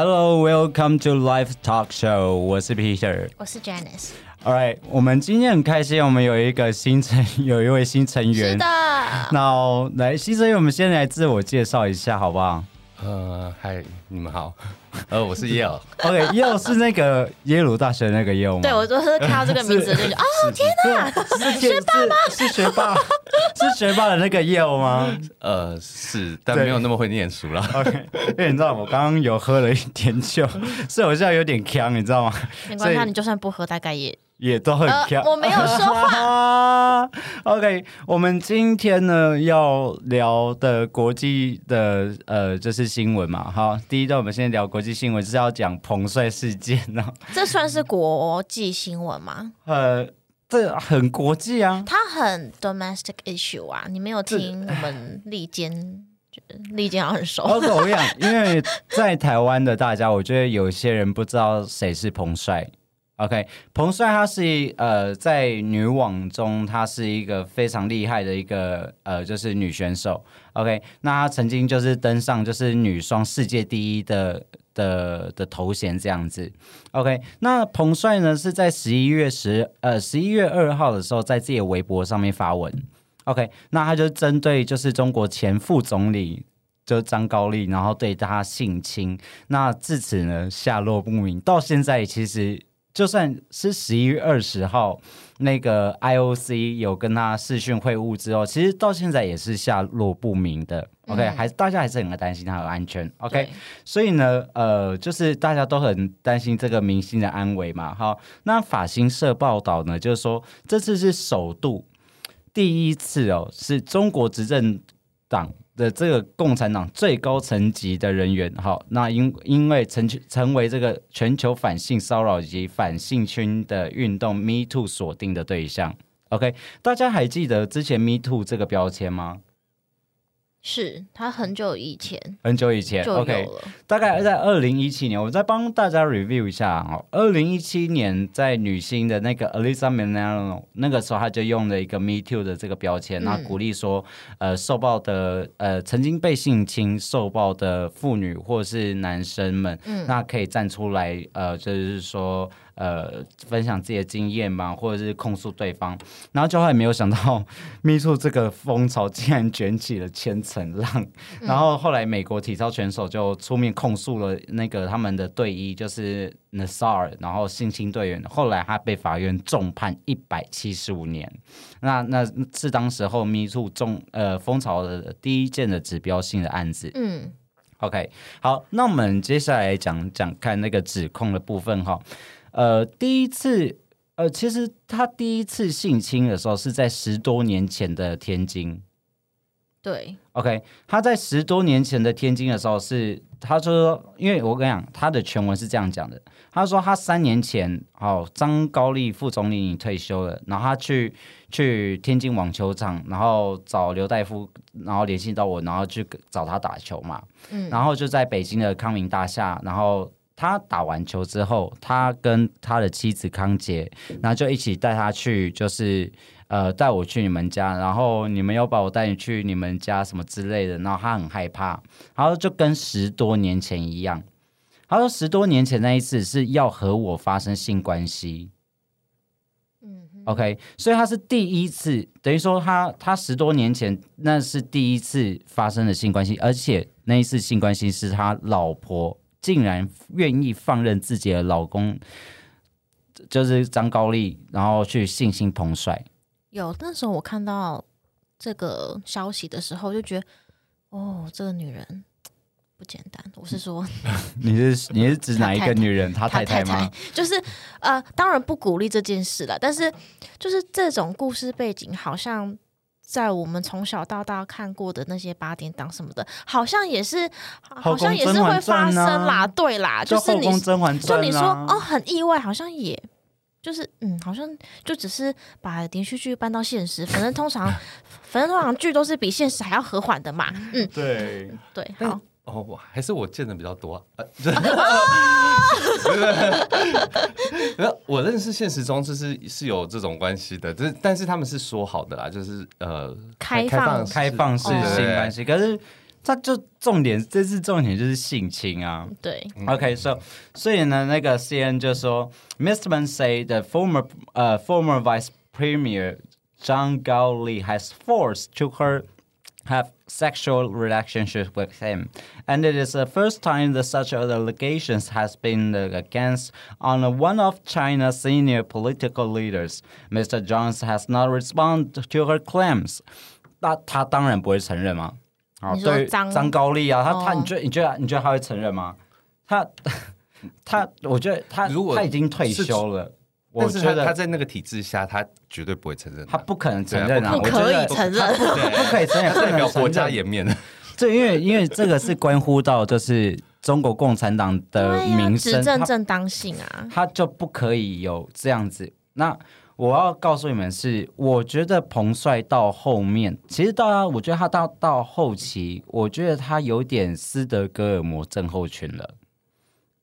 Hello, welcome to Live Talk Show。我是 Peter。我是 Janice。All right，我们今天很开心，我们有一个新成，有一位新成员。是的，那来，新成员，我们先来自我介绍一下，好不好呃，嗨，你们好，呃，我是耶尔，？OK，又是那个耶鲁大学的那个耶尔吗？对我就是看到这个名字就觉得 哦，天哪，是学霸吗？是学霸，是学霸的那个耶尔吗呃，是，但没有那么会念书啦。？OK，因为你知道我刚刚有喝了一点酒，所以我现在有点呛，你知道吗？没关系你就算不喝，大概也也都很强、呃我没有说话。OK，我们今天呢要聊的国际的呃，就是新闻嘛。好，第一段我们先聊国际新闻，就是要讲彭帅事件呢。这算是国际新闻吗？呃，这很国际啊。它很 domestic issue 啊，你没有听我们利坚，觉得利坚好像很熟。我跟你讲，因为在台湾的大家，我觉得有些人不知道谁是彭帅。OK，彭帅他是呃，在女网中，他是一个非常厉害的一个呃，就是女选手。OK，那他曾经就是登上就是女双世界第一的的的头衔这样子。OK，那彭帅呢是在十一月十呃十一月二号的时候，在自己的微博上面发文。OK，那他就针对就是中国前副总理就张高丽，然后对他性侵，那至此呢下落不明，到现在其实就算是十一月二十号那个 IOC 有跟他视讯会晤之后，其实到现在也是下落不明的。OK，、嗯还大家还是很担心他的安全。OK，所以呢，呃，就是大家都很担心这个明星的安危嘛。好，那法新社报道呢，就是说这次是首度第一次哦，是中国执政党的这个共产党最高层级的人员，好，那因因为成成为这个全球反性骚扰以及反性侵的运动 Me Too 锁定的对象。OK，大家还记得之前 Me Too 这个标签吗？是他很久以前很久以前就有，OK，了。大概在二零一七年，我再帮大家 review 一下哦。二零一七年，在女星的那个 Alisa Milano 那个时候，他就用了一个 Me Too 的这个标签，嗯那、鼓励说，呃，受暴的呃曾经被性侵受暴的妇女或是男生们，嗯那可以站出来，呃，就是说。呃，分享自己的经验嘛，或者是控诉对方，然后就还没有想到，Me Too 这个风潮竟然卷起了千层浪，然后后来美国体操选手就出面控诉了那个他们的队医，就是 Nassar，然后性侵队员，后来他被法院重判一百七十五年。那那是当时候 Me Too 重呃风潮的第一件的指标性的案子。嗯，OK，好，那我们接下来讲讲看那个指控的部分哈。呃，第一次，呃，其实他第一次性侵的时候是在十多年前的天津。对，OK，他在十多年前的天津的时候是，他说，因为我跟你讲，他的全文是这样讲的，他说他三年前，哦，张高丽副总理退休了，然后他去去天津网球场，然后找刘大夫，然后联系到我，然后去找他打球嘛，嗯然后就在北京的康明大厦，然后。他打完球之后，他跟他的妻子康杰，然后就一起带他去，就是呃带我去你们家，然后你们要把我带你去你们家什么之类的，然后他很害怕，然后就跟十多年前一样，他说十多年前那一次是要和我发生性关系。嗯哼，，OK，所以他是第一次，等于说他他十多年前那是第一次发生的性关系，而且那一次性关系是他老婆竟然愿意放任自己的老公。就是张高丽，然后去信心彭帅，有那时候我看到这个消息的时候，就觉得哦，这个女人不简单。我是说，你是你是指哪一个女人？她 她太太吗？就是呃，当然不鼓励这件事了，但是就是这种故事背景，好像在我们从小到大看过的那些八点档什么的，好像也是，好像也是会发生啦，对啦，就是你就你说哦，很意外，好像也。就是嗯，好像就只是把连续剧搬到现实，反正通常，反正通常剧都是比现实还要和缓的嘛。嗯，对，对，好，哦，我还是我见的比较多、啊。呃 呃我认识现实中就是是有这种关系的，就是但是他们是说好的啦，就是呃开放放开放式哦性关系，可是他就重点，这次重点就是性侵啊。对，Okay, so 所以呢，那个 CNN 就说，Mr. Man say the former uh, former Vice Premier Zhang Gaoli has forced to her have sexual relationship with him, and it is the first time that such allegations has been uh, against on one of China's senior political leaders. Mr. Jones has not responded to her claims. 那他当然不会承认嘛。好，你说对于张张高丽啊，他他，哦你觉得你觉得你觉得他会承认吗？他他，我觉得他如果他已经退休了， 我但是觉得他他在那个体制下，他绝对不会承认的。他不可能承认啊，不可以承认。不可以承认，不代表国家颜面的。这因为因为这个是关乎到就是中国共产党的名声，执政正当性啊，他就不可以有这样子。那我要告诉你们是，我觉得彭帅到后面，其实到他，我觉得他到到后期，我觉得他有点斯德哥尔摩症候群了。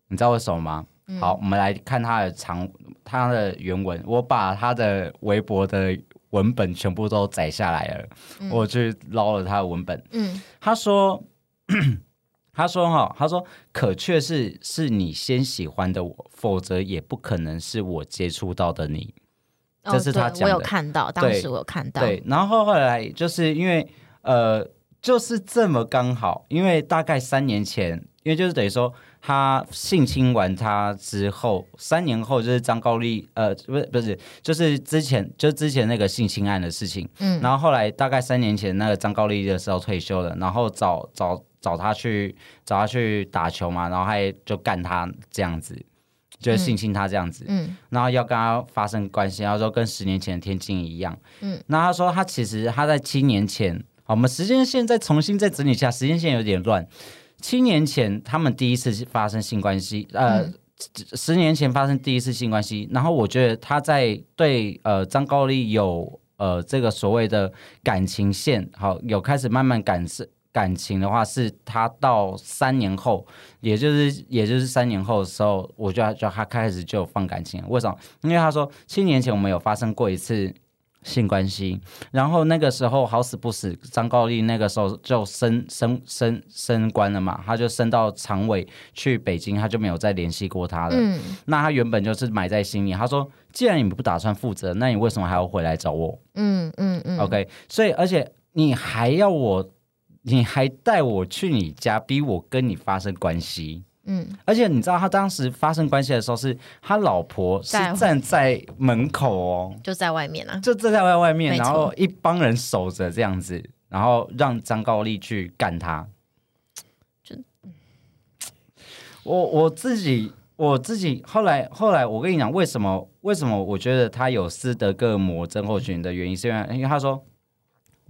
你知道为什么吗？好，我们来看他的长他的原文，我把他的微博的文本全部都载下来了，我去捞了他的文本。嗯，他说，他说哈，他说可却是是你先喜欢的我，否则也不可能是我接触到的你。这是他哦对我有讲的看到，当对时我有看到，对，然后后来就是因为呃，就是这么刚好，因为大概三年前，因为就是等于说他性侵完他之后，三年后就是张高丽呃，不是不是，就是之前就之前那个性侵案的事情，嗯然后后来大概三年前那个张高丽的时候退休了，然后找找找他去找他去打球嘛，然后还就干他这样子。就是性侵他这样子，嗯然后要跟他发生关系，然后说跟十年前的天津一样。嗯，那他说他其实他在七年前，好，我们时间线再重新再整理一下，时间线有点乱。七年前他们第一次发生性关系，呃。嗯十年前发生第一次性关系，然后我觉得他在对呃张高丽有呃这个所谓的感情线，好有开始慢慢感是感情的话，是他到三年后，也就是也就是三年后的时候，我就就他开始就放感情了。为什么？因为他说七年前我们有发生过一次性关系，然后那个时候好死不死，张高丽那个时候就升升升升官了嘛，他就升到常委去北京，他就没有再联系过他了。嗯那他原本就是埋在心里，他说：“既然你不打算负责，那你为什么还要回来找我、嗯嗯嗯 o k 所以而且你还要我，你还带我去你家，逼我跟你发生关系。嗯，而且你知道他当时发生关系的时候，是他老婆是站在门口哦，就在外面啊，就站在外外面，然后一帮人守着这样子，然后让张高丽去干他。就我我自己我自己后来后来，我跟你讲，为什么为什么我觉得他有斯德哥尔摩症候群的原因，是因为因为他说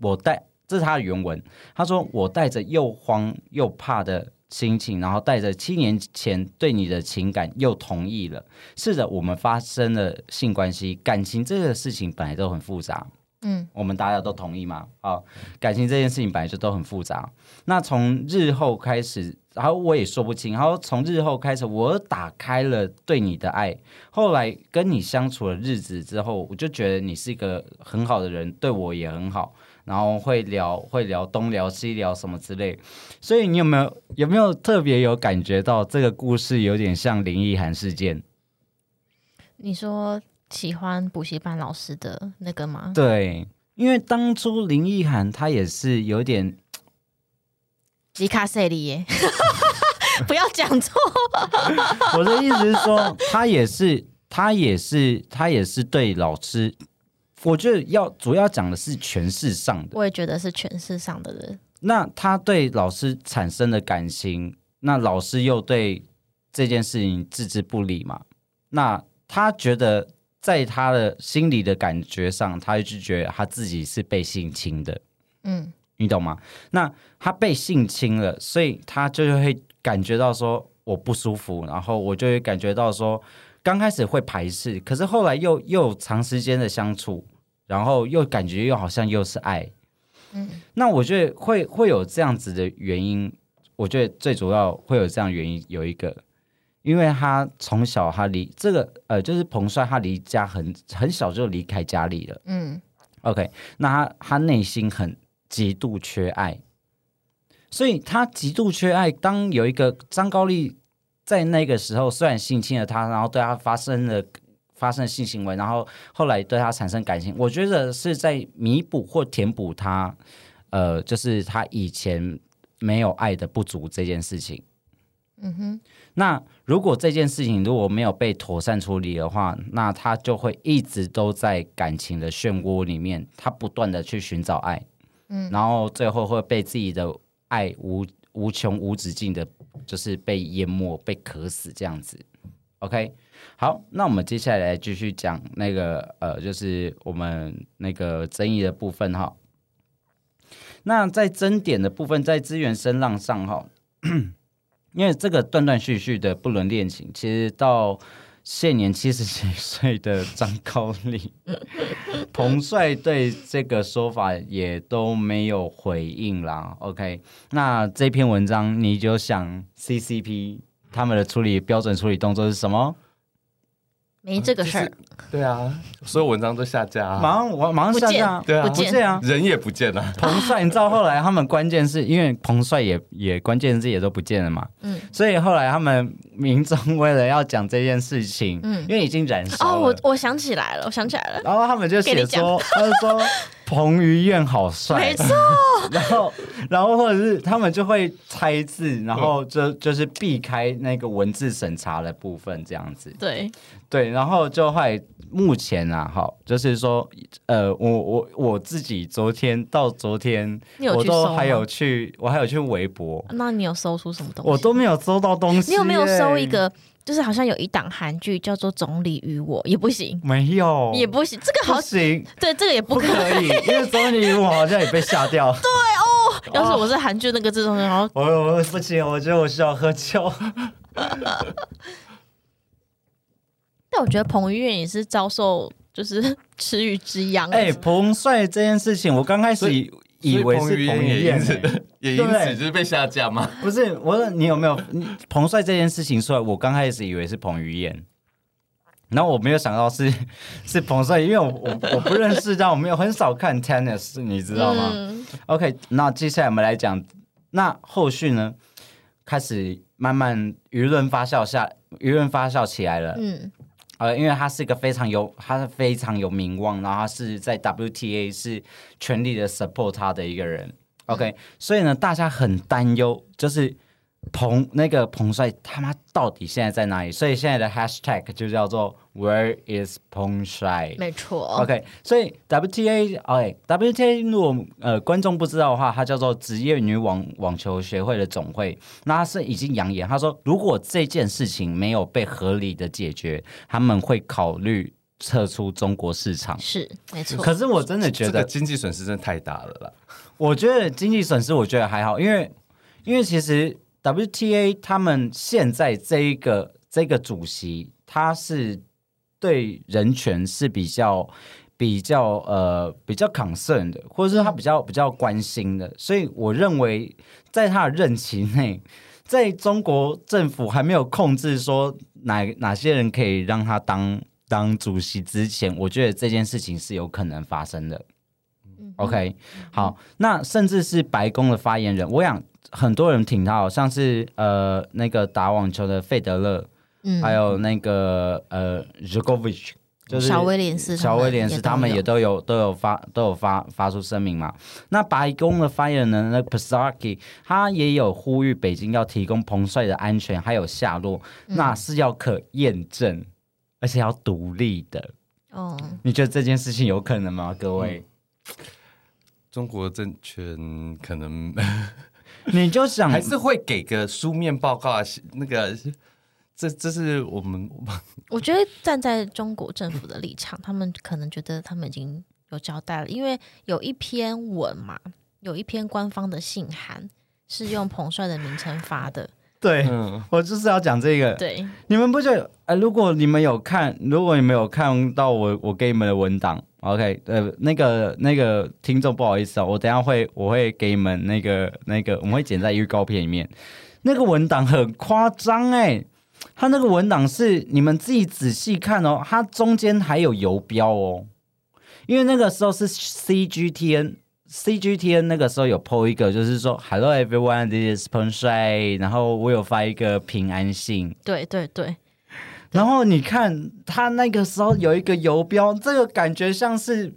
我带这是他的原文，他说我带着又慌又怕的心情，然后带着七年前对你的情感又同意了。是的，我们发生了性关系，感情这个事情本来都很复杂，嗯我们大家都同意吗？好，感情这件事情本来就都很复杂。那从日后开始，然后我也说不清。然后从日后开始，我打开了对你的爱。后来跟你相处了日子之后，我就觉得你是一个很好的人，对我也很好。然后会聊会聊东聊西聊什么之类。所以你有没有有没有特别有感觉到这个故事有点像林奕涵事件？你说喜欢补习班老师的那个吗？对，因为当初林奕涵他也是有点吉卡塞利耶，不要讲错。我的意思是说，他也是，他也是，他也是对老师，我觉得要主要讲的是诠释上的。我也觉得是权势上的人，那他对老师产生的感情，那老师又对这件事情置之不理嘛？那他觉得在他的心里的感觉上，他就觉得他自己是被性侵的。嗯你懂吗？那他被性侵了，所以他就会感觉到说我不舒服，然后我就会感觉到说，刚开始会排斥，可是后来又又长时间的相处，然后又感觉又好像又是爱。嗯那我觉得会会有这样子的原因，我觉得最主要会有这样原因有一个，因为他从小他离这个呃，就是彭帅他离家很很小就离开家里了。嗯 OK，那他他内心很极度缺爱，所以他极度缺爱。当有一个张高丽在那个时候虽然性侵了他，然后对他发生了发生性行为，然后后来对他产生感情，我觉得是在弥补或填补他，呃，就是他以前没有爱的不足这件事情。嗯哼，那如果这件事情如果没有被妥善处理的话，那他就会一直都在感情的漩涡里面，他不断的去寻找爱，嗯然后最后会被自己的爱无无穷无止境的，就是被淹没、被渴死这样子。OK，好，那我们接下来继续讲那个呃，就是我们那个争议的部分哈。那在争点的部分，在资源声浪上哈，因为这个断断续续的不伦恋情，其实到现年七十几岁的张高丽，彭帅对这个说法也都没有回应啦。OK，那这篇文章你就想 CCP 他们的处理标准处理动作是什么？没这个事儿，对啊，所有文章都下架啊，马上我马上下架，对啊。不见。啊。人也不见了。彭帅，你知道后来他们关键是因为彭帅也也关键字也都不见了嘛，嗯。所以后来他们民众为了要讲这件事情，嗯。因为已经燃烧哦，我我想起来了，我想起来了，然后他们就写说，他就说 彭于晏好帅没，错，然后然后或者是他们就会猜字，然后就就是避开那个文字审查的部分，这样子。对，对，然后就会目前啊，好，就是说，呃，我我我自己昨天到昨天，我都还有去，我还有去微博，那你有搜出什么东西？我都没有搜到东西。你有没有搜一？个？就是好像有一档韩剧叫做《总理与我》，也不行，没有，也不行，这个好不，行，对，这个也不不可可以，因为总理与我好像也被下掉。对哦 要是我是韩剧那个制作人，然后我我不行，我觉得我需要喝酒。但我觉得彭于晏也是遭受就是池鱼之殃。哎，彭帅这件事情，我刚开始以以为是彭于晏、也因此欸也因此就是被下架吗？不是，我说你有没有你彭帅这件事情出来？我刚开始以为是彭于晏，然后我没有想到是是彭帅，因为我我我不认识但，我没有很少看 tennis，你知道吗、嗯 o k 那接下来我们来讲，那后续呢，开始慢慢舆论发酵下，舆论发酵起来了。嗯呃，因为他是一个非常有，他是非常有名望，然后他是在 WTA 是全力的 support 他的一个人。OK，、所以呢，大家很担忧，就是彭那个彭帅他妈到底现在在哪里？所以现在的 hashtag 就叫做 Where is 彭帅？没错。OK，所以 WTA OK，WTA 如果呃观众不知道的话，它叫做职业女网网球协会的总会。那它是已经扬言，他说如果这件事情没有被合理的解决，他们会考虑撤出中国市场。是没错。可是我真的觉得，这个经济损失真的太大了啦。我觉得经济损失，我觉得还好，因为因为其实 WTA 他们现在这一个这个主席，他是对人权是比较比较呃比较 concern 的，或者是他比较比较关心的，所以我认为在他的任期内，在中国政府还没有控制说哪哪些人可以让他当当主席之前，我觉得这件事情是有可能发生的。OK，好，那甚至是白宫的发言人，我想很多人挺他，好像是呃那个打网球的费德勒，嗯还有那个呃 z h o k o v i c 就是小威廉斯小威廉斯他们也都有都有发都有发发出声明嘛。那白宫的发言人那个 Psaki 他也有呼吁北京要提供彭帅的安全还有下落，嗯那是要可验证，而且要独立的。哦，你觉得这件事情有可能吗，各位？中国政权可能你就想还是会给个书面报告啊，那个这这是我们 我觉得站在中国政府的立场，他们可能觉得他们已经有交代了，因为有一篇文嘛，有一篇官方的信函是用彭帅的名称发的，对。嗯我就是要讲这个，对，你们不觉得？呃，如果你们有看，如果你们有看到我我给你们的文档，OK，呃，那个那个听众不好意思哦，我等下会我会给你们那个那个，我们会剪在预告片里面。那个文档很夸张哎，它那个文档是你们自己仔细看哦，它中间还有游标哦，因为那个时候是 CGTN CGTN 那个时候有 PO 一个，就是说 Hello everyone, this is 彭帅，然后我有发一个平安信，对对对，然后你看他那个时候有一个游标，这个感觉像是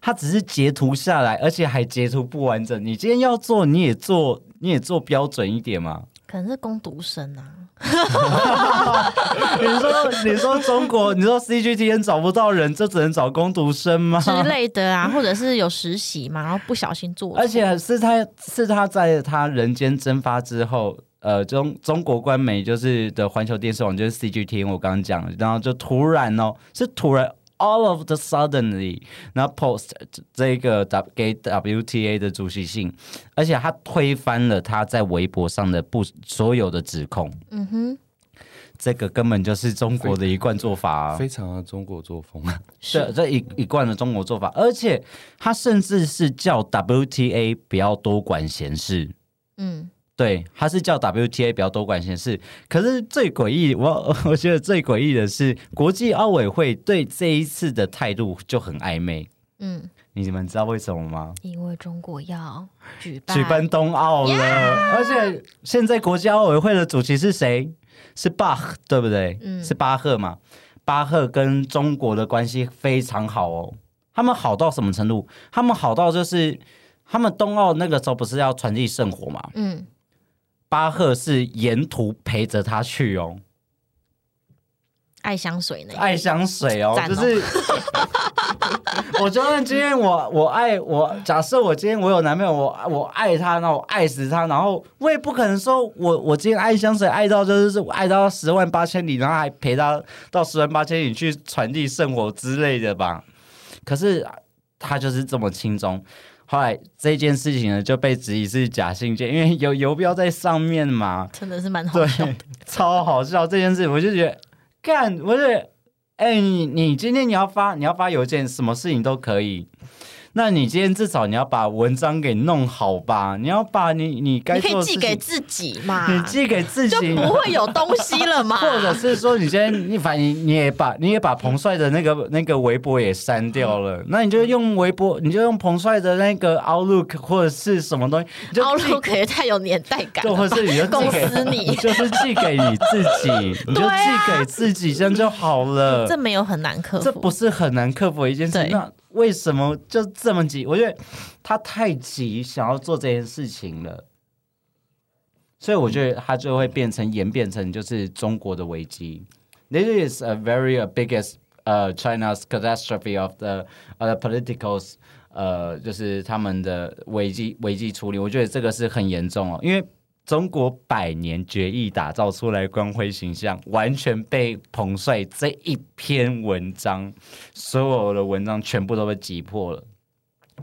他只是截图下来，而且还截图不完整。你今天要做，你也做，你也做标准一点嘛。可能是攻读生啊，你说，你说中国，你说 CGTN 找不到人，就只能找工读生吗？之类的啊，或者是有实习嘛，然后不小心做，而且是他是他在他人间蒸发之后，呃，中中国官媒就是的环球电视网就是 CGTN，我刚刚讲的，然后就突然哦，是突然 all of the suddenly，然后 post 这个 W 给 WTA 的主席信，而且他推翻了他在微博上的不所有的指控，嗯哼，这个根本就是中国的一贯做法、啊。非常的中国作风。啊！是这一一贯的中国做法，而且他甚至是叫 WTA 不要多管闲事。嗯，对，他是叫 WTA 不要多管闲事。可是最诡异，我 我觉得最诡异的是，国际奥委会对这一次的态度就很暧昧。嗯，你们知道为什么吗？因为中国要举办举办冬奥了，而且现在国际奥委会的主席是谁？是巴赫，对不对？嗯是巴赫嘛？巴赫跟中国的关系非常好哦。他们好到什么程度？他们好到就是他们冬奥那个时候不是要传递圣火嘛？嗯，巴赫是沿途陪着他去哦，爱香水呢，爱香水哦，哦就是。我就算今天我我爱我，假设我今天我有男朋友，我我爱他，那我爱死他，然后我也不可能说我我今天爱香水爱到就是爱到十万八千里，然后还陪他到十万八千里去传递圣火之类的吧？可是他就是这么轻松。后来这件事情呢就被质疑是假信件，因为有邮标在上面嘛，真的是蛮好笑的。超好笑这件事，我就觉得干，我就觉得，哎、你你今天你要发你要发邮件，什么事情都可以。那你今天至少你要把文章给弄好吧？你要把你你该你可以寄给自己嘛，你寄给自己就，不会有东西了嘛。或者是说你今天你反正你你也把你也把彭帅的那个那个微博也删掉了，那你就用微博，你就用彭帅的那个 Outlook 或者是什么东西，Outlook 也太有年代感对，了或者是你就寄公给司你 就是寄给你自己，你就寄给自己，这样就好了。这没有很难克服，这不是很难克服的一件事对。那为什么就这么急？我觉得他太急，想要做这件事情了，所以我觉得他就会变成演变成就是中国的危机。This is a very a biggest uh China's catastrophe of the uh politicals 呃，就是他们的危机危机处理，我觉得这个是很严重哦，因为中国百年决议打造出来光辉形象，完全被彭帅这一篇文章，所有的文章全部都被击破了。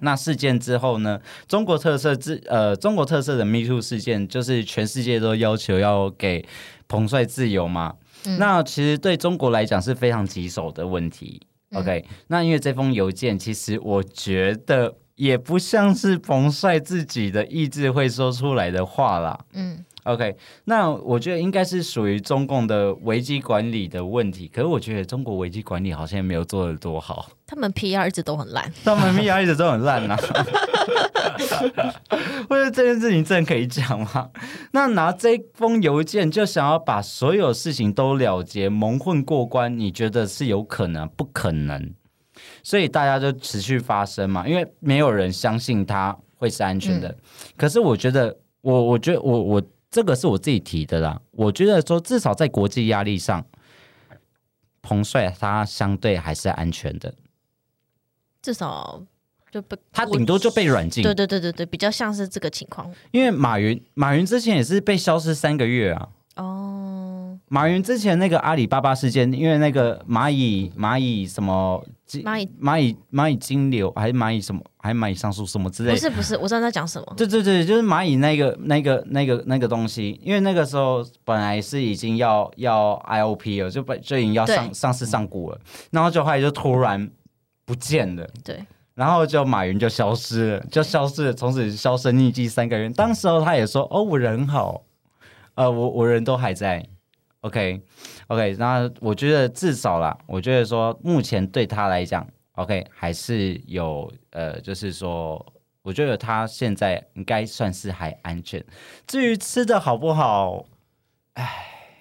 那事件之后呢？中国特色之呃，中国特色的 Me Too 事件，就是全世界都要求要给彭帅自由嘛。嗯那其实对中国来讲是非常棘手的问题。OK，那因为这封邮件，其实我觉得也不像是彭帅自己的意志会说出来的话啦。嗯，OK，那我觉得应该是属于中共的危机管理的问题。可是我觉得中国危机管理好像没有做的多好，他们 PR 一直都很烂，他们 PR 一直都很烂呐、我觉得这件事情真的可以讲吗？那拿这封邮件就想要把所有事情都了结、蒙混过关，你觉得是有可能？不可能。所以大家就持续发生嘛，因为没有人相信它会是安全的。可是我觉得，我我觉得我我这个是我自己提的啦。我觉得说，至少在国际压力上，彭帅他相对还是安全的，至少就被他顶多就被软禁。对对对对对，比较像是这个情况因为马云，马云之前也是被消失三个月啊。哦。马云之前那个阿里巴巴事件，因为那个蚂蚁蚂蚁什么蚂蚁蚂蚁蚂蚁金流还是蚂蚁什么还是蚂蚁上树什么之类的，不是不是，我知道在讲什么。对对对，就是蚂蚁那个那个那个那个东西，因为那个时候本来是已经要要 IOP 了，就本就已经要上上市上股了，然后就后来就突然不见了。对，然后就马云就消失了，就消失了，从此销声匿迹三个月。当时候他也说：“哦，我人好，呃，我我人都还在。”OK OK，那我觉得至少啦，我觉得说目前对他来讲，OK 还是有呃，就是说我觉得他现在应该算是还安全。至于吃的好不好，唉，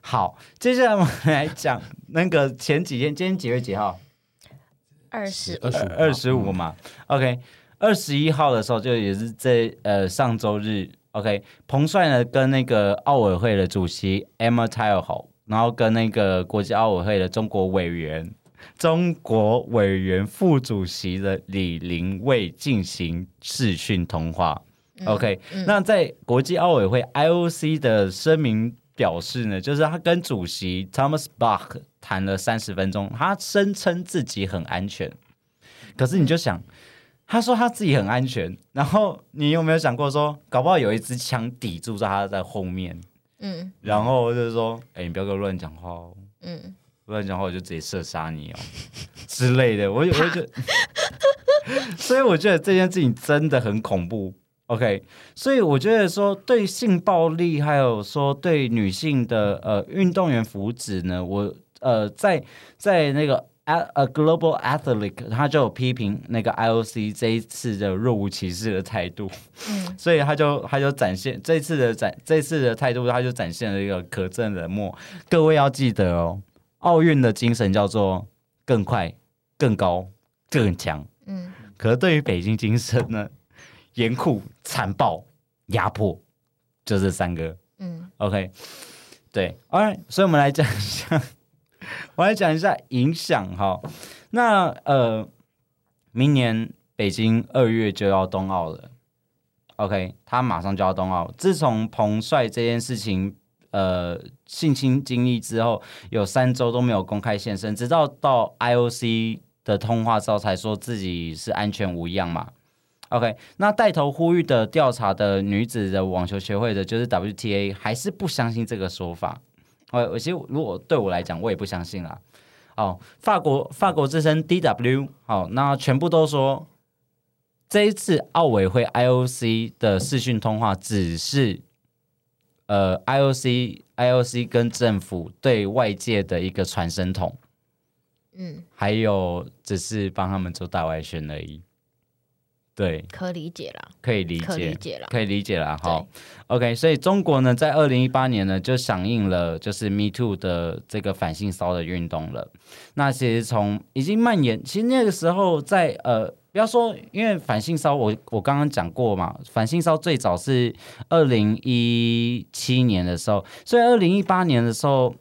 好，接下来我们来讲那个前几天，今天几月几号？二十二十五二十五嘛，OK，二十一号的时候就也是这呃上周日，OK，彭帅呢跟那个奥委会的主席 Emma t y l e 然后跟那个国际奥委会的中国委员、中国委员副主席的李林蔚进行视讯通话。OK，、那在国际奥委会 IOC 的声明表示呢，就是他跟主席 Thomas Bach 谈了三十分钟，他声称自己很安全。可是你就想，他说他自己很安全，然后你有没有想过说，搞不好有一支枪抵住在他在后面，嗯然后就是说，哎、你不要跟我乱讲话哦，嗯，乱讲话我就直接射杀你哦之类的。我我就觉得，所以我觉得这件事情真的很恐怖。OK，所以我觉得说对性暴力，还有说对女性的呃运动员福祉呢，我呃在在那个 a 呃 Global Athletic，他就有批评那个 IOC 这一次的若无其事的态度，嗯 所以他就他就展现这次的展这次的态度，他就展现了一个可憎冷漠。各位要记得哦，奥运的精神叫做更快、更高、更强。嗯可是对于北京精神呢，严酷、残暴、压迫，就这三个。嗯 OK，对，Alright，所以我们来讲一下，我来讲一下影响哈。那呃，明年北京二月就要冬奥了，OK，他马上就要冬奥。自从彭帅这件事情呃性侵经历之后，有三周都没有公开现身，直到到 IOC 的通话之后才说自己是安全无恙嘛。OK，那带头呼吁的调查的女子的网球协会的，就是 WTA，还是不相信这个说法。我我其实如果对我来讲，我也不相信啦。哦，法国法国之声 DW，好，那全部都说这一次奥委会 IOC 的视讯通话只是呃 IOC IOC 跟政府对外界的一个传声筒，嗯，还有只是帮他们做大外宣而已。对，可理解啦，可以理可解，理解啦。可以理解了。好，OK，所以中国呢，在二零一八年呢，就响应了就是 Me Too 的这个反性骚的运动了。那其实从已经蔓延，其实那个时候在呃，不要说，因为反性骚，我我刚刚讲过嘛，反性骚最早是二零一七年的时候，所以二零一八年的时候。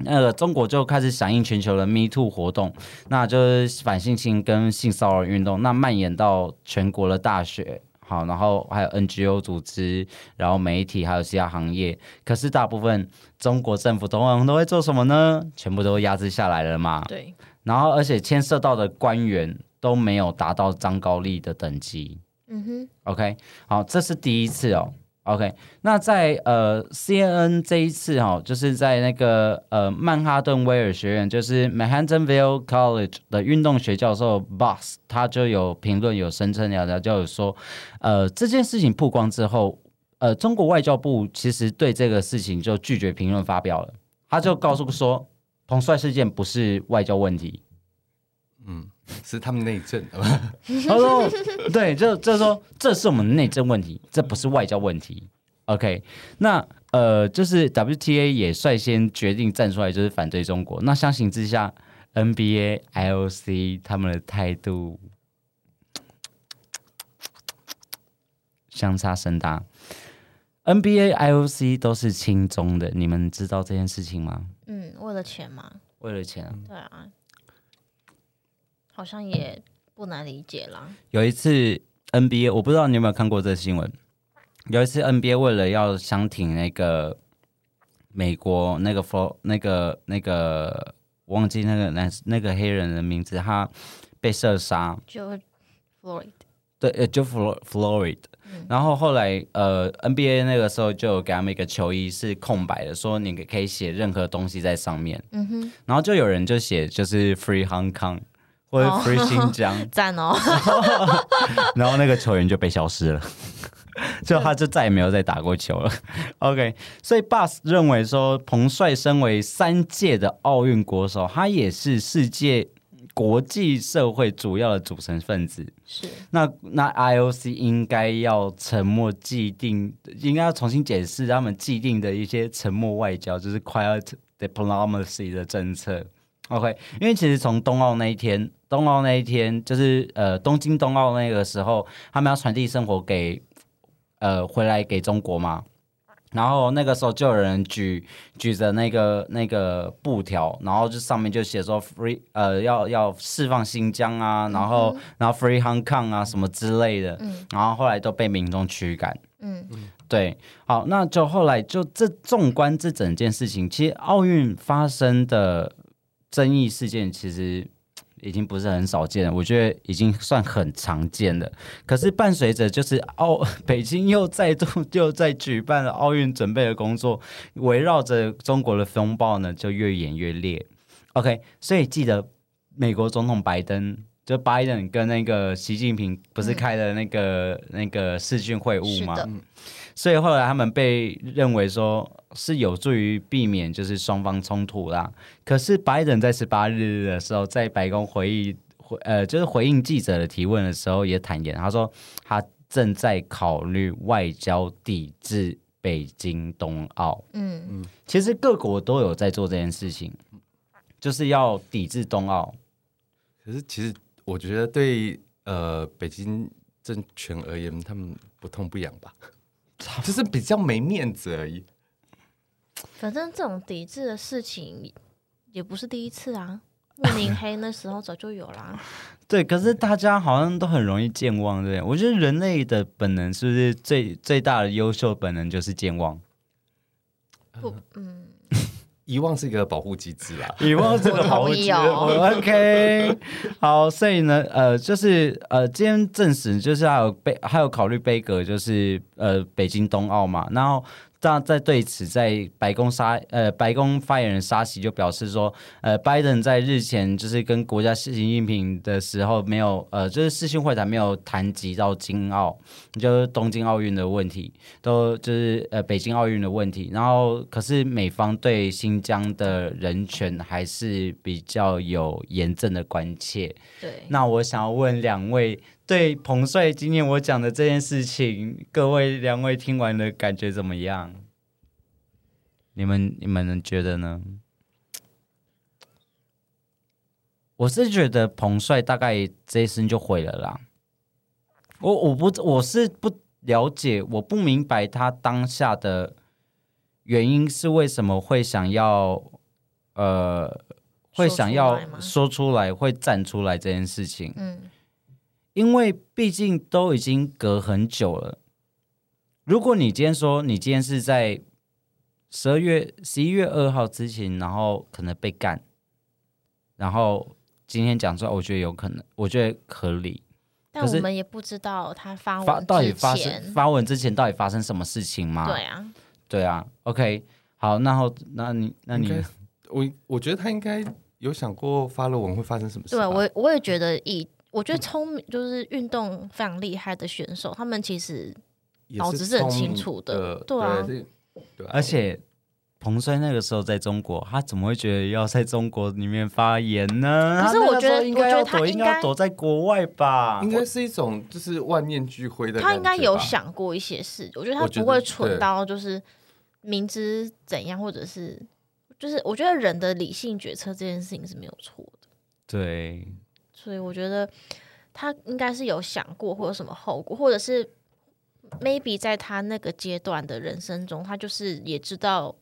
那个中国就开始响应全球的 Me Too 活动，那就是反性侵跟性骚扰运动，那蔓延到全国的大学，好，然后还有 NGO 组织，然后媒体，还有其他行业。可是大部分中国政府通常都会做什么呢？全部都压制下来了嘛。对，然后而且牵涉到的官员都没有达到张高丽的等级。嗯哼，OK，好，这是第一次哦。OK，那在呃 CNN 这一次哦，就是在那个呃曼哈顿威尔学院，就是 Manhattanville College 的运动学教授 Boss，他就有评论有声称聊聊，就有说，呃这件事情曝光之后，呃中国外交部其实对这个事情就拒绝评论发表了，他就告诉说，彭帅事件不是外交问题，嗯，是他们内政，他说：“对，就就是说，这是我们内政问题，这不是外交问题。OK，那呃，就是 WTA 也率先决定站出来，就是反对中国。那相形之下，NBA、IOC 他们的态度相差甚大。NBA、IOC 都是亲中的，你们知道这件事情吗？嗯，为了钱吗，为了钱啊，对啊，好像也不难理解啦。有一次 NBA，我不知道你有没有看过这个新闻。有一次 NBA 为了要相挺那个美国那个 f 那个那个忘记那个男那个黑人的名字，他被射杀，就 Floyd，对，呃，就 Flo Floyd。然后后来呃 NBA 那个时候就给他们一个球衣是空白的，说你可以写任何东西在上面。嗯哼，然后就有人就写就是 Free Hong Kong 或者哦 Free 新疆。赞哦，然后那个球员就被消失了，就他就再也没有再打过球了。OK，所以 Bus 认为说，彭帅身为三届的奥运国手，他也是世界国际社会主要的组成分子。是那那 IOC 应该要沉默既定，应该要重新解释他们既定的一些沉默外交，就是 quiet diplomacy 的政策。OK，因为其实从冬奥那一天，冬奥那一天就是呃东京冬奥那个时候，他们要传递生活给呃回来给中国嘛。然后那个时候就有人举举着那个那个布条，然后就上面就写说 free 呃要要释放新疆啊，然后、然后 free Hong Kong 啊什么之类的，嗯。然后后来都被民众驱赶。嗯。对，好，那就后来就这纵观这整件事情，其实奥运发生的争议事件其实已经不是很少见了，我觉得已经算很常见了。可是伴随着就是奥 北京又再度又在举办了奥运准备的工作，围绕着中国的风暴呢就越演越烈。OK，所以记得美国总统拜登。就拜登跟那个习近平不是开了那个、那个视讯会晤吗？所以后来他们被认为说是有助于避免就是双方冲突啦。可是拜登在十八日的时候，在白宫回忆回呃就是回应记者的提问的时候，也坦言他说他正在考虑外交抵制北京冬奥。嗯嗯其实各国都有在做这件事情，就是要抵制冬奥。可是其实我觉得对呃北京政权而言，他们不痛不痒吧，就是比较没面子而已。反正这种抵制的事情也不是第一次啊，慕尼黑那时候早就有啦。对，可是大家好像都很容易健忘，对？我觉得人类的本能是不是最最大的优秀本能就是健忘？不，嗯，遗忘是一个保护机制啦，遗忘是个保护机制哦 OK，好，所以呢，呃，就是呃，今天证实就是还有贝还有考虑贝格，就是呃北京冬奥嘛，然后。那在对此，在白宫沙呃白宫发言人沙奇就表示说，呃，拜登在日前就是跟国家习近平的时候没有呃，就是视讯会谈没有谈及到京奥，就是东京奥运的问题，都就是呃北京奥运的问题。然后可是美方对新疆的人权还是比较有严正的关切。对，那我想要问两位，对彭帅今天我讲的这件事情，各位两位听完的感觉怎么样？你们你们觉得呢？我是觉得彭帅大概这一生就毁了啦。我我不我是不了解，我不明白他当下的原因是为什么会想要呃会想要说出来会站出来这件事情。嗯，因为毕竟都已经隔很久了。如果你今天说你今天是在十二月、十一月二号之前，然后可能被干，然后今天讲出来，我觉得有可能，我觉得合理。但我们也不知道他发发文之到底发生，发文之前到底发生什么事情吗？对啊，对啊，OK，好，那后那你那你我我觉得他应该有想过发了文会发生什么事吧。对我我也觉得以我觉得聪明就是运动非常厉害的选手，他们其实也脑子是很清楚的的，对啊对啊，而且彭帅那个时候在中国，他怎么会觉得要在中国里面发言呢？可是我觉得应该要躲，我觉得他应应该要躲在国外吧？应该是一种就是万念俱灰的。他应该有想过一些事，我觉得他不会蠢到就是明知怎样，或者是就是我觉得人的理性决策这件事情是没有错的，对，所以我觉得他应该是有想过或有什么后果，或者是 maybe 在他那个阶段的人生中，他就是也知道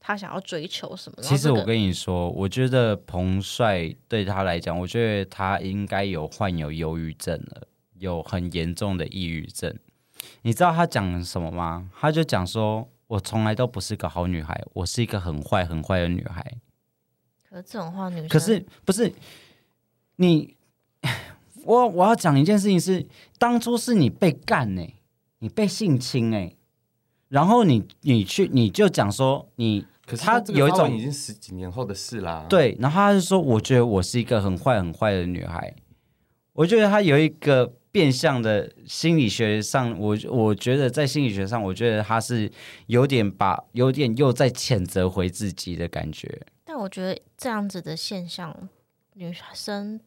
他想要追求什么。其实我跟你说，我觉得彭帅对他来讲，我觉得他应该有患有忧郁症了，有很严重的抑郁症。你知道他讲什么吗？他就讲说，我从来都不是个好女孩，我是一个很坏很坏的女孩。可是这种话，女生可是不是你，我我要讲一件事情是，当初是你被干呢、你被性侵哎、然后你你去你就讲说你可是他有一种已经十几年后的事啦。，对，然后他就说，我觉得我是一个很坏很坏的女孩。我觉得他有一个变相的心理学上，我我觉得在心理学上，我觉得他是有点把有点又在谴责回自己的感觉。但我觉得这样子的现象，女生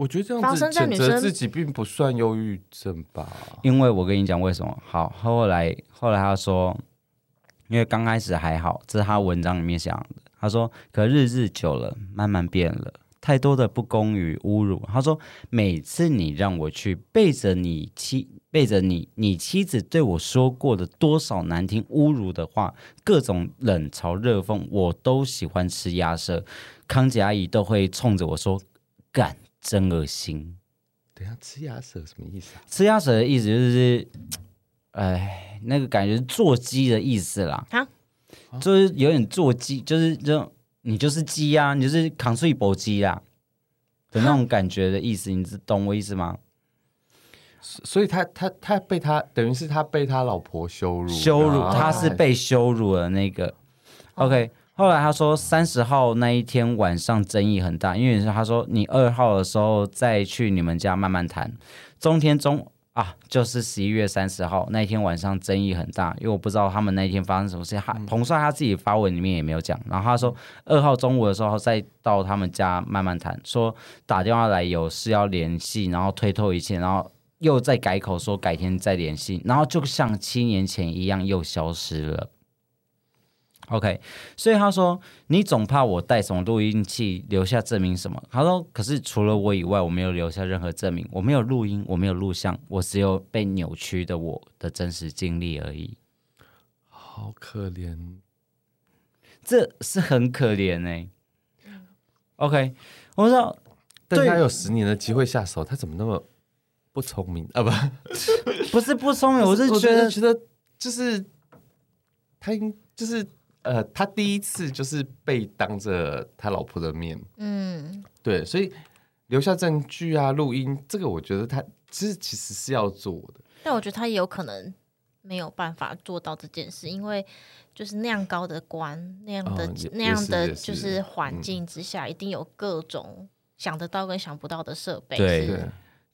我觉得这样子谴生在女生责自己并不算忧郁症吧？因为我跟你讲为什么好，后来后来他说，因为刚开始还好，这是他文章里面讲的。他说，可日日久了，慢慢变了，太多的不公与侮辱。他说，每次你让我去背着你妻背着你你妻子对我说过的多少难听侮辱的话，各种冷嘲热讽，我都喜欢吃鸭舌。康姐阿姨都会冲着我说：“干，真恶心。”等下吃鸭舌什么意思啊？吃鸭舌的意思就是，哎，那个感觉是做鸡的意思啦，啊就是有点做鸡，就是这种你就是鸡啊，你就是扛睡搏鸡啦的那种感觉的意思，你知懂我意思吗？所以他他他被他等于是他被他老婆羞辱，羞辱，他是被羞辱的那个。OK，后来他说三十号那一天晚上争议很大，因为他说你二号的时候再去你们家慢慢谈，中天中啊就是十一月三十号那一天晚上争议很大，因为我不知道他们那一天发生什么事，他彭帅他自己发文里面也没有讲，然后他说二号中午的时候再到他们家慢慢谈，说打电话来有事要联系，然后推脱一切，然后。又再改口说改天再联系，然后就像七年前一样又消失了。OK，所以他说你总怕我带什么录音器留下证明什么？他说可是除了我以外，我没有留下任何证明，我没有录音，我没有录像，我只有被扭曲的我的真实经历而已。好可怜。这是很可怜哎、OK，我知道对但他有十年的机会下手，他怎么那么不聪明啊？不，不是不聪明，我是 觉得觉得就是他应就是呃，他第一次就是被当着他老婆的面，嗯，对，所以留下证据啊、录音，这个我觉得他其实其实是要做的。但我觉得他也有可能没有办法做到这件事，因为就是那样高的官，那样的、哦那样的就是环境之下，一定有各种想得到跟想不到的设备。对，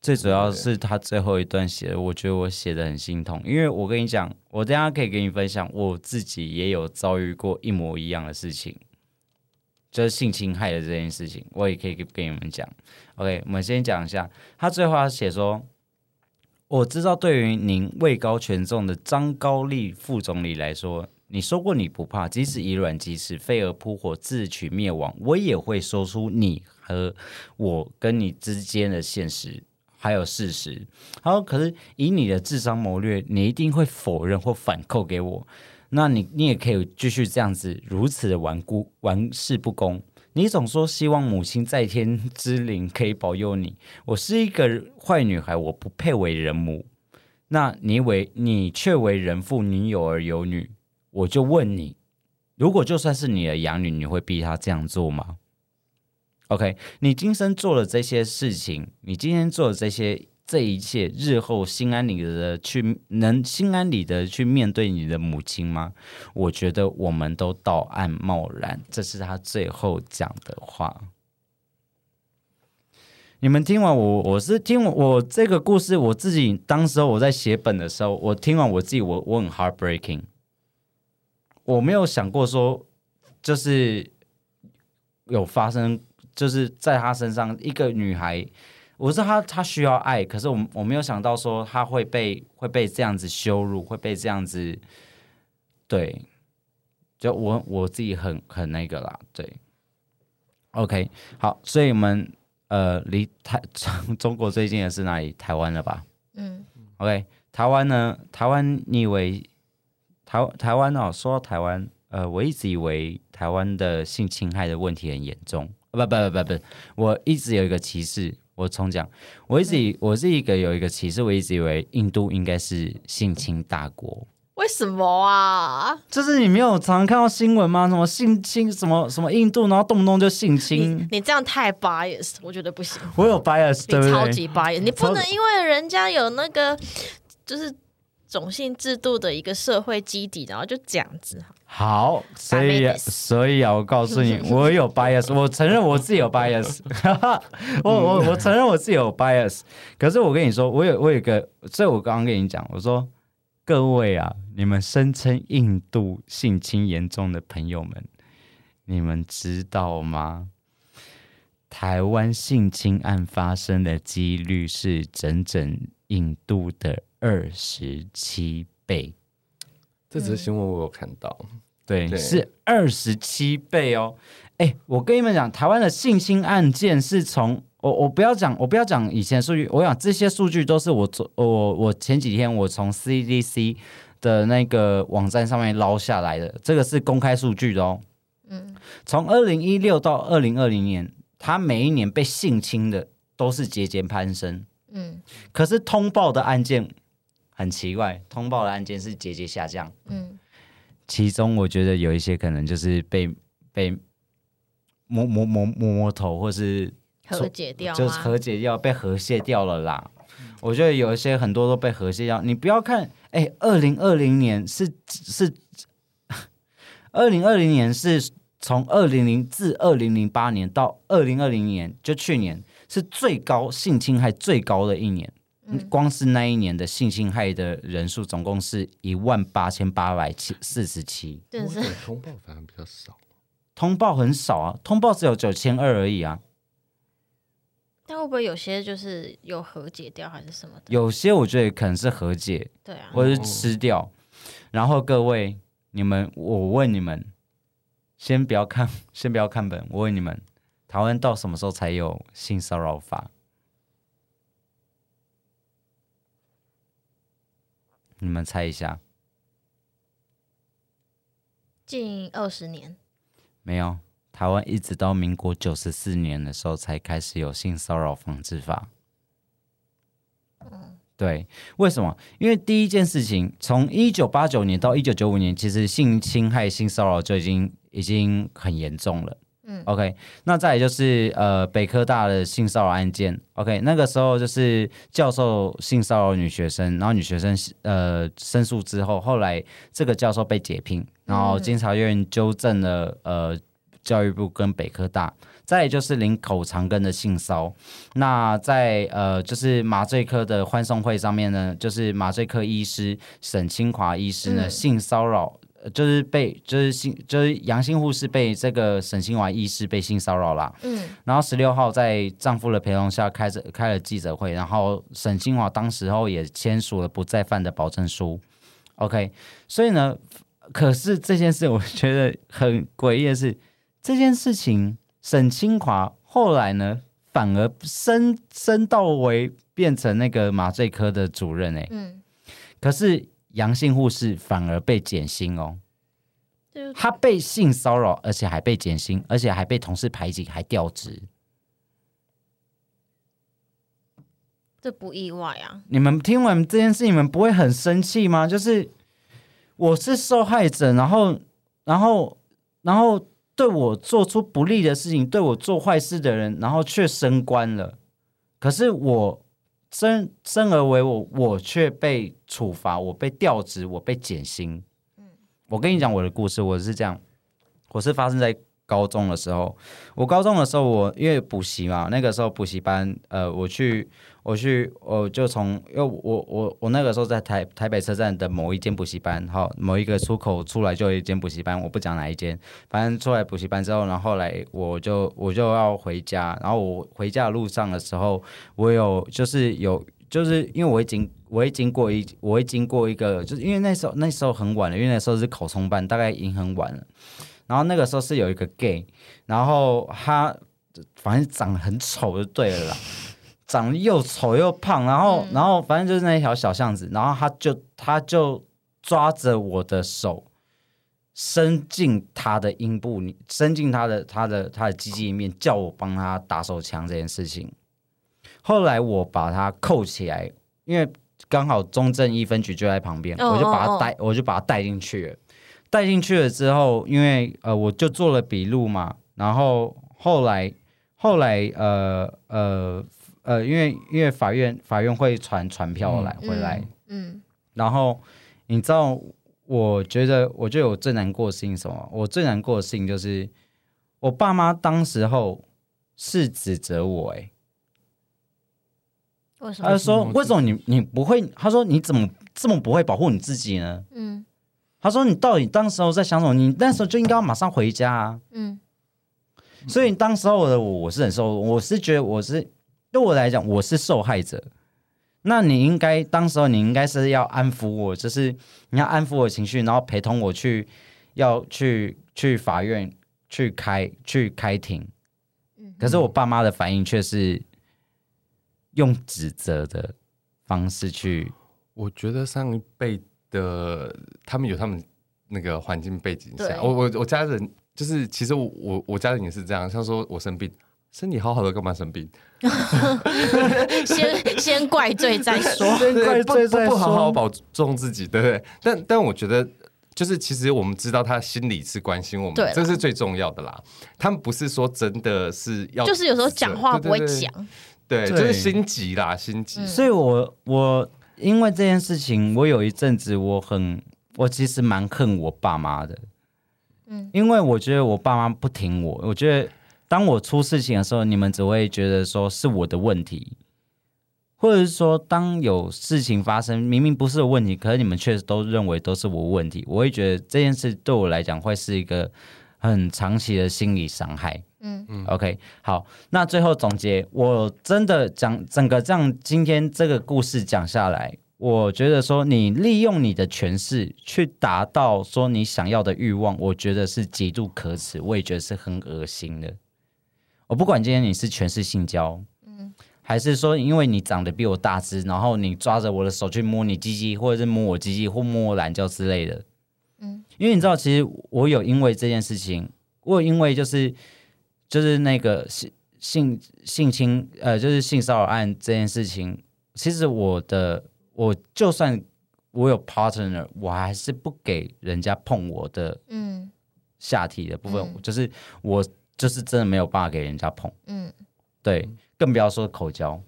最主要是他最后一段写的，我觉得我写的很心痛，因为我跟你讲，我等下可以跟你分享，我自己也有遭遇过一模一样的事情，就是性侵害的这件事情，我也可以跟跟你们讲。OK，我们先讲一下，他最后他写说，我知道对于您位高权重的张高丽副总理来说。你说过你不怕，即使以卵击石、飞蛾扑火、自取灭亡，我也会说出你和我跟你之间的现实。还有事实。好：“可是以你的智商谋略，你一定会否认或反扣给我。那你你也可以继续这样子如此的顽固玩世不恭。你总说希望母亲在天之灵可以保佑你。我是一个坏女孩，我不配为人母。那你为你却为人父，你有儿有女。我就问你，如果就算是你的养女，你会逼她这样做吗？” OK，你今生做了这些事情，你今天做的这些这一切，日后心安理得的去能心安理得去面对你的母亲吗？我觉得我们都到岸贸然，这是他最后讲的话。你们听完我，我是听我这个故事，我自己当时候我在写本的时候，我听完我自己，我我很 heartbreaking，我没有想过说，就是有发生。就是在她身上，一个女孩，我知道她她需要爱，可是我我没有想到说她会被会被这样子羞辱，会被这样子，对，就我我自己很很那个啦，对，OK，好，所以我们呃离台 中国最近的是哪里？台湾了吧？嗯，OK，台湾呢？台湾你以为台台湾哦？说到台湾，呃，我一直以为台湾的性侵害的问题很严重。不不不不不，我一直有一个歧视。我重讲，我一直以我是一个有一个歧视，我一直以为印度应该是性侵大国。为什么啊？就是你没有常常看到新闻吗？什么性侵什么什么印度，然后动不动就性侵。你这样太 bias，我觉得不行。我有 bias，对不对？你超级 bias，你不能因为人家有那个就是种姓制度的一个社会基底，然后就这样子。好，所以所以啊，我告诉你，我有 bias，我承认我自己有 bias，我我我承认我自己有 bias。可是我跟你说，我有我有一个，所以我刚刚跟你讲，我说各位啊，你们声称印度性侵严重的朋友们，你们知道吗？台湾性侵案发生的几率是整整印度的二十七倍。这则新闻我有看到，对，对是二十七倍哦。哎，我跟你们讲，台湾的性侵案件是从我我不要讲，我不要讲以前的数据，我讲这些数据都是我昨我我前几天我从 CDC 的那个网站上面捞下来的，这个是公开数据的哦。嗯，从二零一六到二零二零年，他每一年被性侵的都是节节攀升，嗯可是通报的案件很奇怪，通报的案件是节节下降。嗯其中我觉得有一些可能就是被被摸摸摸摸摸头，或是和解掉就是？和解掉被和谐掉了啦。我觉得有一些很多都被和谐掉。你不要看，哎，二零二零年是是二零二零年是从二零零至二零零八年到二零二零年，就去年是最高性侵害最高的一年。嗯光是那一年的性侵害的人数总共是一万八千八百七四十七，真是我怎么通报反而比较少。通报很少啊，通报只有九千二而已啊。但会不会有些就是有和解掉还是什么的？有些我觉得可能是和解，对啊，或者是吃掉。然后各位，你们，我问你们，先不要看，先不要看本，我问你们，台湾到什么时候才有性骚扰法？你们猜一下，近二十年，没有？台湾一直到民国九十四年的时候才开始有性骚扰防治法。对，为什么？因为第一件事情，从一九八九年到一九九五年，其实性侵害、性骚扰就已经已经很严重了。嗯，OK，那再来就是呃北科大的性骚扰案件，OK，那个时候就是教授性骚扰女学生，然后女学生呃申诉之后，后来这个教授被解聘，然后嗯。监察院纠正了呃教育部跟北科大，再来就是林口长庚的性骚，那在呃就是麻醉科的欢送会上面呢，就是麻醉科医师沈清华医师呢、嗯。性骚扰。呃就是被就是性就是阳性护士被这个沈清华医师被性骚扰啦，嗯然后十六号在丈夫的陪同下开着开了记者会，然后沈清华当时候也签署了不再犯的保证书。OK，所以呢，可是这件事我觉得很诡异的是，这件事情沈清华后来呢反而升升到为变成那个麻醉科的主任哎、嗯，可是阳性护士反而被减薪哦。他被性骚扰，而且还被减薪，而且还被同事排挤，还调职。这不意外啊。你们听完这件事，你们不会很生气吗？就是我是受害者，然后，然后，然后对我做出不利的事情，对我做坏事的人，然后却升官了。可是我生生而为我，我却被处罚，我被调职，我被减薪。嗯我跟你讲我的故事，我是这样，我是发生在高中的时候。我高中的时候，我因为补习嘛，那个时候补习班，呃，我去，我去，我就从，因为我我我那个时候在台台北车站的某一间补习班，好，某一个出口出来就有一间补习班，我不讲哪一间，反正出来补习班之后，然后来我就我就要回家，然后我回家的路上的时候，我有就是有。就是因为我已经我会经过一我会经过一个，就是因为那时候那时候很晚了，因为那时候是考冲班，大概已经很晚了。然后那个时候是有一个 gay，然后他反正长得很丑就对了啦，长得又丑又胖，然后、嗯然后反正就是那一条小巷子，然后他就他就抓着我的手，伸进他的阴部里，伸进他的他的他的鸡鸡里面，叫我帮他打手枪这件事情。后来我把他扣起来，因为刚好中正一分局就在旁边，哦我就把他带，我就把他带进去了。带进去了之后，因为呃，我就做了笔录嘛，然后后来后来呃呃呃，因为因为法院法院会传传票来、回来，嗯然后你知道，我觉得我觉得我最难过的事情什么？我最难过的事情就是我爸妈当时候是指责我、欸，为什么？他就说为什么为什么你你不会？他说你怎么这么不会保护你自己呢？嗯他说你到底当时候在想什么？你那时候就应该要马上回家啊！嗯所以当时候的我，我是很受，我是觉得我是对我来讲，我是受害者。那你应该当时候你应该是要安抚我，就是你要安抚我情绪，然后陪同我去要去去法院去开去开庭。嗯可是我爸妈的反应却是用指责的方式去，我觉得上一辈的他们有他们那个环境背景下，我我我家人就是其实我我我家人也是这样，像说我生病，身体好好的干嘛生病？先先怪罪再说。先怪罪再不不好好保重自己，对不对？但但我觉得。就是其实我们知道他心里是关心我们，对这是最重要的啦。他们不是说真的是要，就是有时候讲话不会讲，对，对就是心急啦，心急。嗯所以我我因为这件事情，我有一阵子我很我其实蛮恨我爸妈的，嗯。因为我觉得我爸妈不听我，我觉得当我出事情的时候，你们只会觉得说是我的问题，或者是说当有事情发生，明明不是有问题，可是你们确实都认为都是我问题，我会觉得这件事对我来讲会是一个很长期的心理伤害。嗯嗯 OK，好，那最后总结，我真的讲整个这样今天这个故事讲下来，我觉得说你利用你的权势去达到说你想要的欲望，我觉得是极度可耻，我也觉得是很恶心的。我不管今天你是权势性交，嗯还是说因为你长得比我大只，然后你抓着我的手去摸你鸡鸡，或者是摸我鸡鸡或摸我懒觉之类的，嗯。因为你知道，其实我有因为这件事情，我有因为就是就是那个性性性侵呃，就是性骚扰案这件事情，其实我的我就算我有 partner，我还是不给人家碰我的嗯。下体的部分，嗯。就是我就是真的没有办法给人家碰，嗯。对，更不要说口交，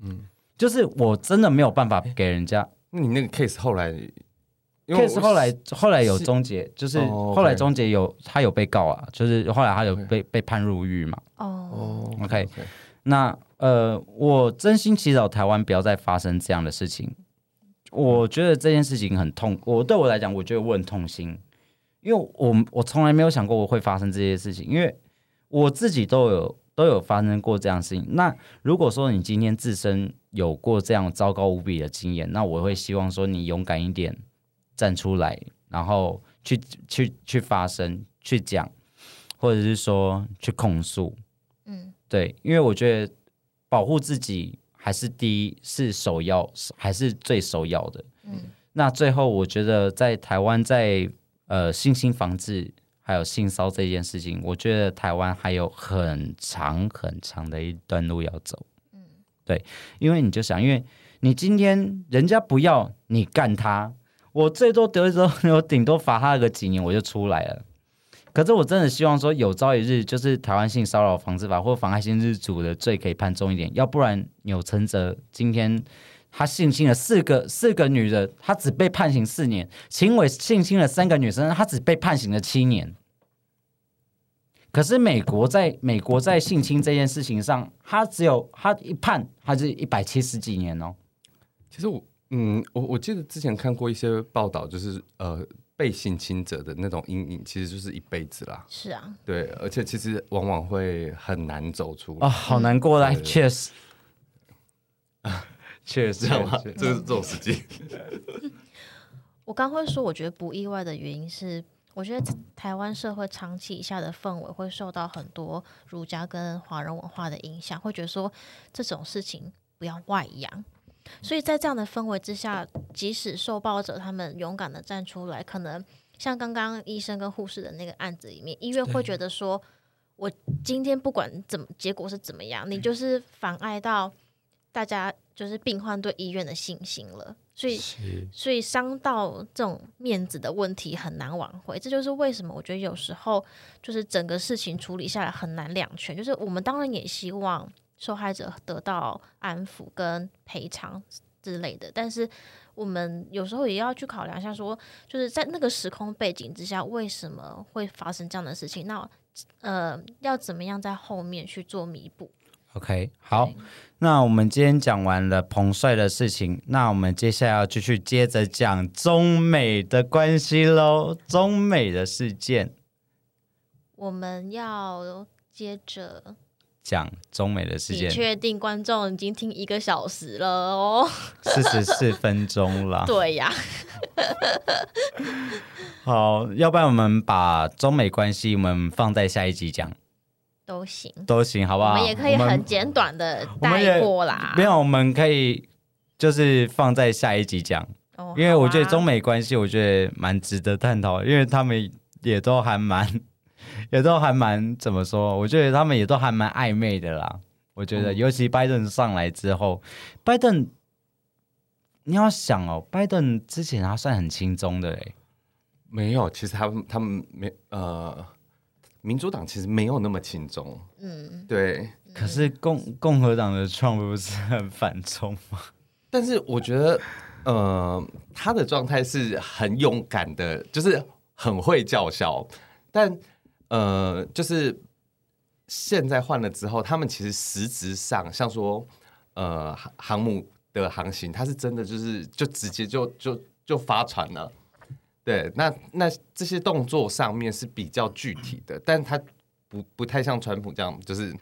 嗯，就是我真的没有办法给人家。那你那个 case 后来，case 后来后来有终结，就是哦后来终结有他有被告啊，就是后来他有被被判入狱嘛。哦哦 OK 那呃，我真心祈祷台湾不要再发生这样的事情。我觉得这件事情很痛，我对我来讲，我觉得我很痛心，因为我我从来没有想过我会发生这些事情，因为我自己都有都有发生过这样的事情。那如果说你今天自身有过这样糟糕无比的经验，那我会希望说你勇敢一点，站出来，然后去去去发声，去讲，或者是说去控诉。嗯对，因为我觉得保护自己还是第一，是首要，还是最首要的。嗯那最后，我觉得在台湾在呃性侵防治还有性骚这件事情，我觉得台湾还有很长很长的一段路要走。嗯对，因为你就想，因为你今天人家不要你干他，我最多得一周，我顶多罚他个几年，我就出来了。可是我真的希望说，有朝一日就是台湾性骚扰防治法或妨害性日主的罪可以判重一点，要不然钮承泽今天他性侵了四个四个女人，他只被判刑四年；秦伟性侵了三个女生，他只被判刑了七年。可是美国在美国在性侵这件事情上，他只有他一判，他是一百七十几年哦。其实我，嗯，我我记得之前看过一些报道，就是呃，被性侵者的那种阴影，其实就是一辈子啦。是啊，对，而且其实往往会很难走出啊、好难过来，对确实，确实这样吗？确实这个是这种时机。我刚会说，我觉得不意外的原因是，我觉得台湾社会长期以下的氛围会受到很多儒家跟华人文化的影响，会觉得说这种事情不要外扬。所以在这样的氛围之下，即使受暴者他们勇敢的站出来，可能像刚刚医生跟护士的那个案子里面，医院会觉得说，我今天不管怎么结果是怎么样，你就是妨碍到大家就是病患对医院的信心了，所以所以伤到这种面子的问题很难挽回，这就是为什么我觉得有时候就是整个事情处理下来很难两全。就是我们当然也希望受害者得到安抚跟赔偿之类的，但是我们有时候也要去考量一下说就是在那个时空背景之下，为什么会发生这样的事情？那呃，要怎么样在后面去做弥补？OK，好，那我们今天讲完了彭帅的事情，那我们接下来要继续接着讲中美的关系喽，中美的事件。我们要接着，讲中美的事你件，确定观众已经听一个小时了哦？四十四分钟了。对呀，好，要不然我们把中美关系我们放在下一集讲都行。都行，好不好？我们也可以很简短的带过啦。没有，我们可以就是放在下一集讲，哦，因为我觉得中美关系，我觉得蛮值得探讨，因为他们也都还蛮，也都还蛮怎么说？我觉得他们也都还蛮暧昧的啦。我觉得，嗯尤其拜登上来之后，拜登你要想哦，拜登之前他算很轻松的嘞，没有，其实他们他们没呃，民主党其实没有那么轻松，嗯，对。可是共共和党的 Trump 不是很反冲吗？但是我觉得，呃，他的状态是很勇敢的，就是很会叫嚣。但呃，就是现在换了之后，他们其实实质上，像说呃航航母的航行，它是真的就是就直接就就就发船了。对，那那这些动作上面是比较具体的，但它不不太像川普这样，就是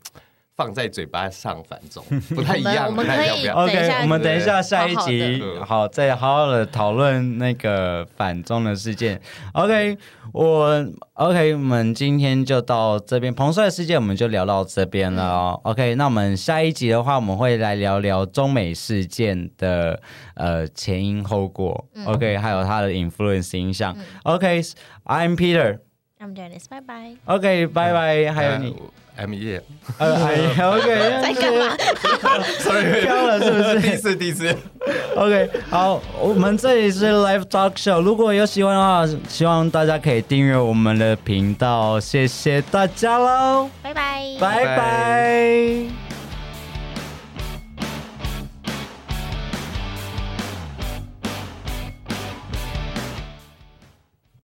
放在嘴巴上反中，不太一样，我们不太一样，可以不要 OK，我们等一下下一好好集好再好好的讨论那个反中的事件。OK，我 OK，我们今天就到这边，彭帅的事件我们就聊到这边了哦。OK，那我们下一集的话，我们会来聊聊中美事件的呃前因后果。OK，还有它的 influence 影响。OK，I'm Peter。I'm Janice，拜拜。OK，拜拜。还有你，M 叶呃，还有 OK，在干嘛？sorry，飘了是不是第一次，第一次。OK，好，我们这里是 Live Talk Show，如果有喜欢的话，希望大家可以订阅我们的频道，谢谢大家喽，拜拜。拜拜拜